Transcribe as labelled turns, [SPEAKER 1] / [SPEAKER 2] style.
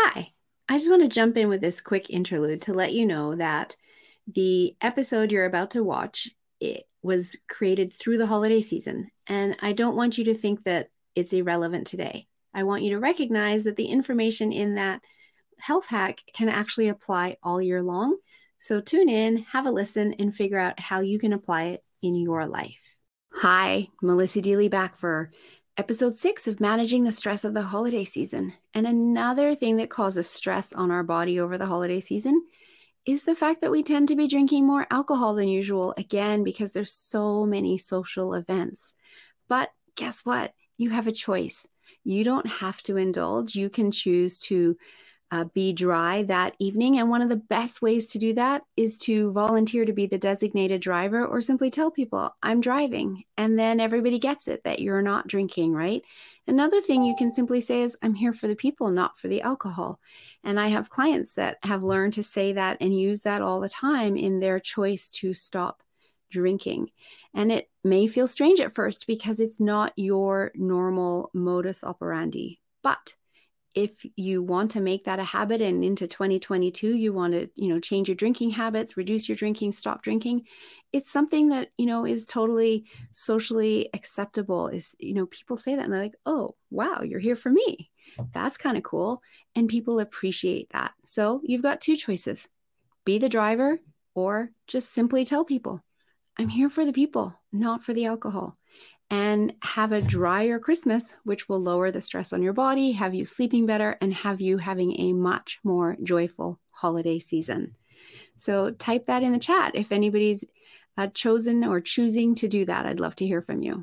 [SPEAKER 1] Hi, I just want to jump in with this quick interlude to let you know that the episode you're about to watch it was created through the holiday season, and I don't want you to think that it's irrelevant today. I want you to recognize that the information in that health hack can actually apply all year long. So tune in, have a listen, and figure out how you can apply it in your life. Hi, Melissa Deely back for episode six of managing the stress of the holiday season. And another thing that causes stress on our body over the holiday season is the fact that we tend to be drinking more alcohol than usual, again, because there's so many social events. But guess what? You have a choice. You don't have to indulge. You can choose to uh, be dry that evening. And one of the best ways to do that is to volunteer to be the designated driver or simply tell people, I'm driving. And then everybody gets it that you're not drinking, right? Another thing you can simply say is, I'm here for the people, not for the alcohol. And I have clients that have learned to say that and use that all the time in their choice to stop drinking. And it may feel strange at first because it's not your normal modus operandi. But if you want to make that a habit and into 2022 you want to you know change your drinking habits reduce your drinking stop drinking it's something that you know is totally socially acceptable is you know people say that and they're like oh wow you're here for me. That's kind of cool and people appreciate that. So you've got two choices be the driver or just simply tell people i'm here for the people not for the alcohol and have a drier Christmas, which will lower the stress on your body, have you sleeping better, and have you having a much more joyful holiday season. So type that in the chat if anybody's uh, chosen or choosing to do that. I'd love to hear from you.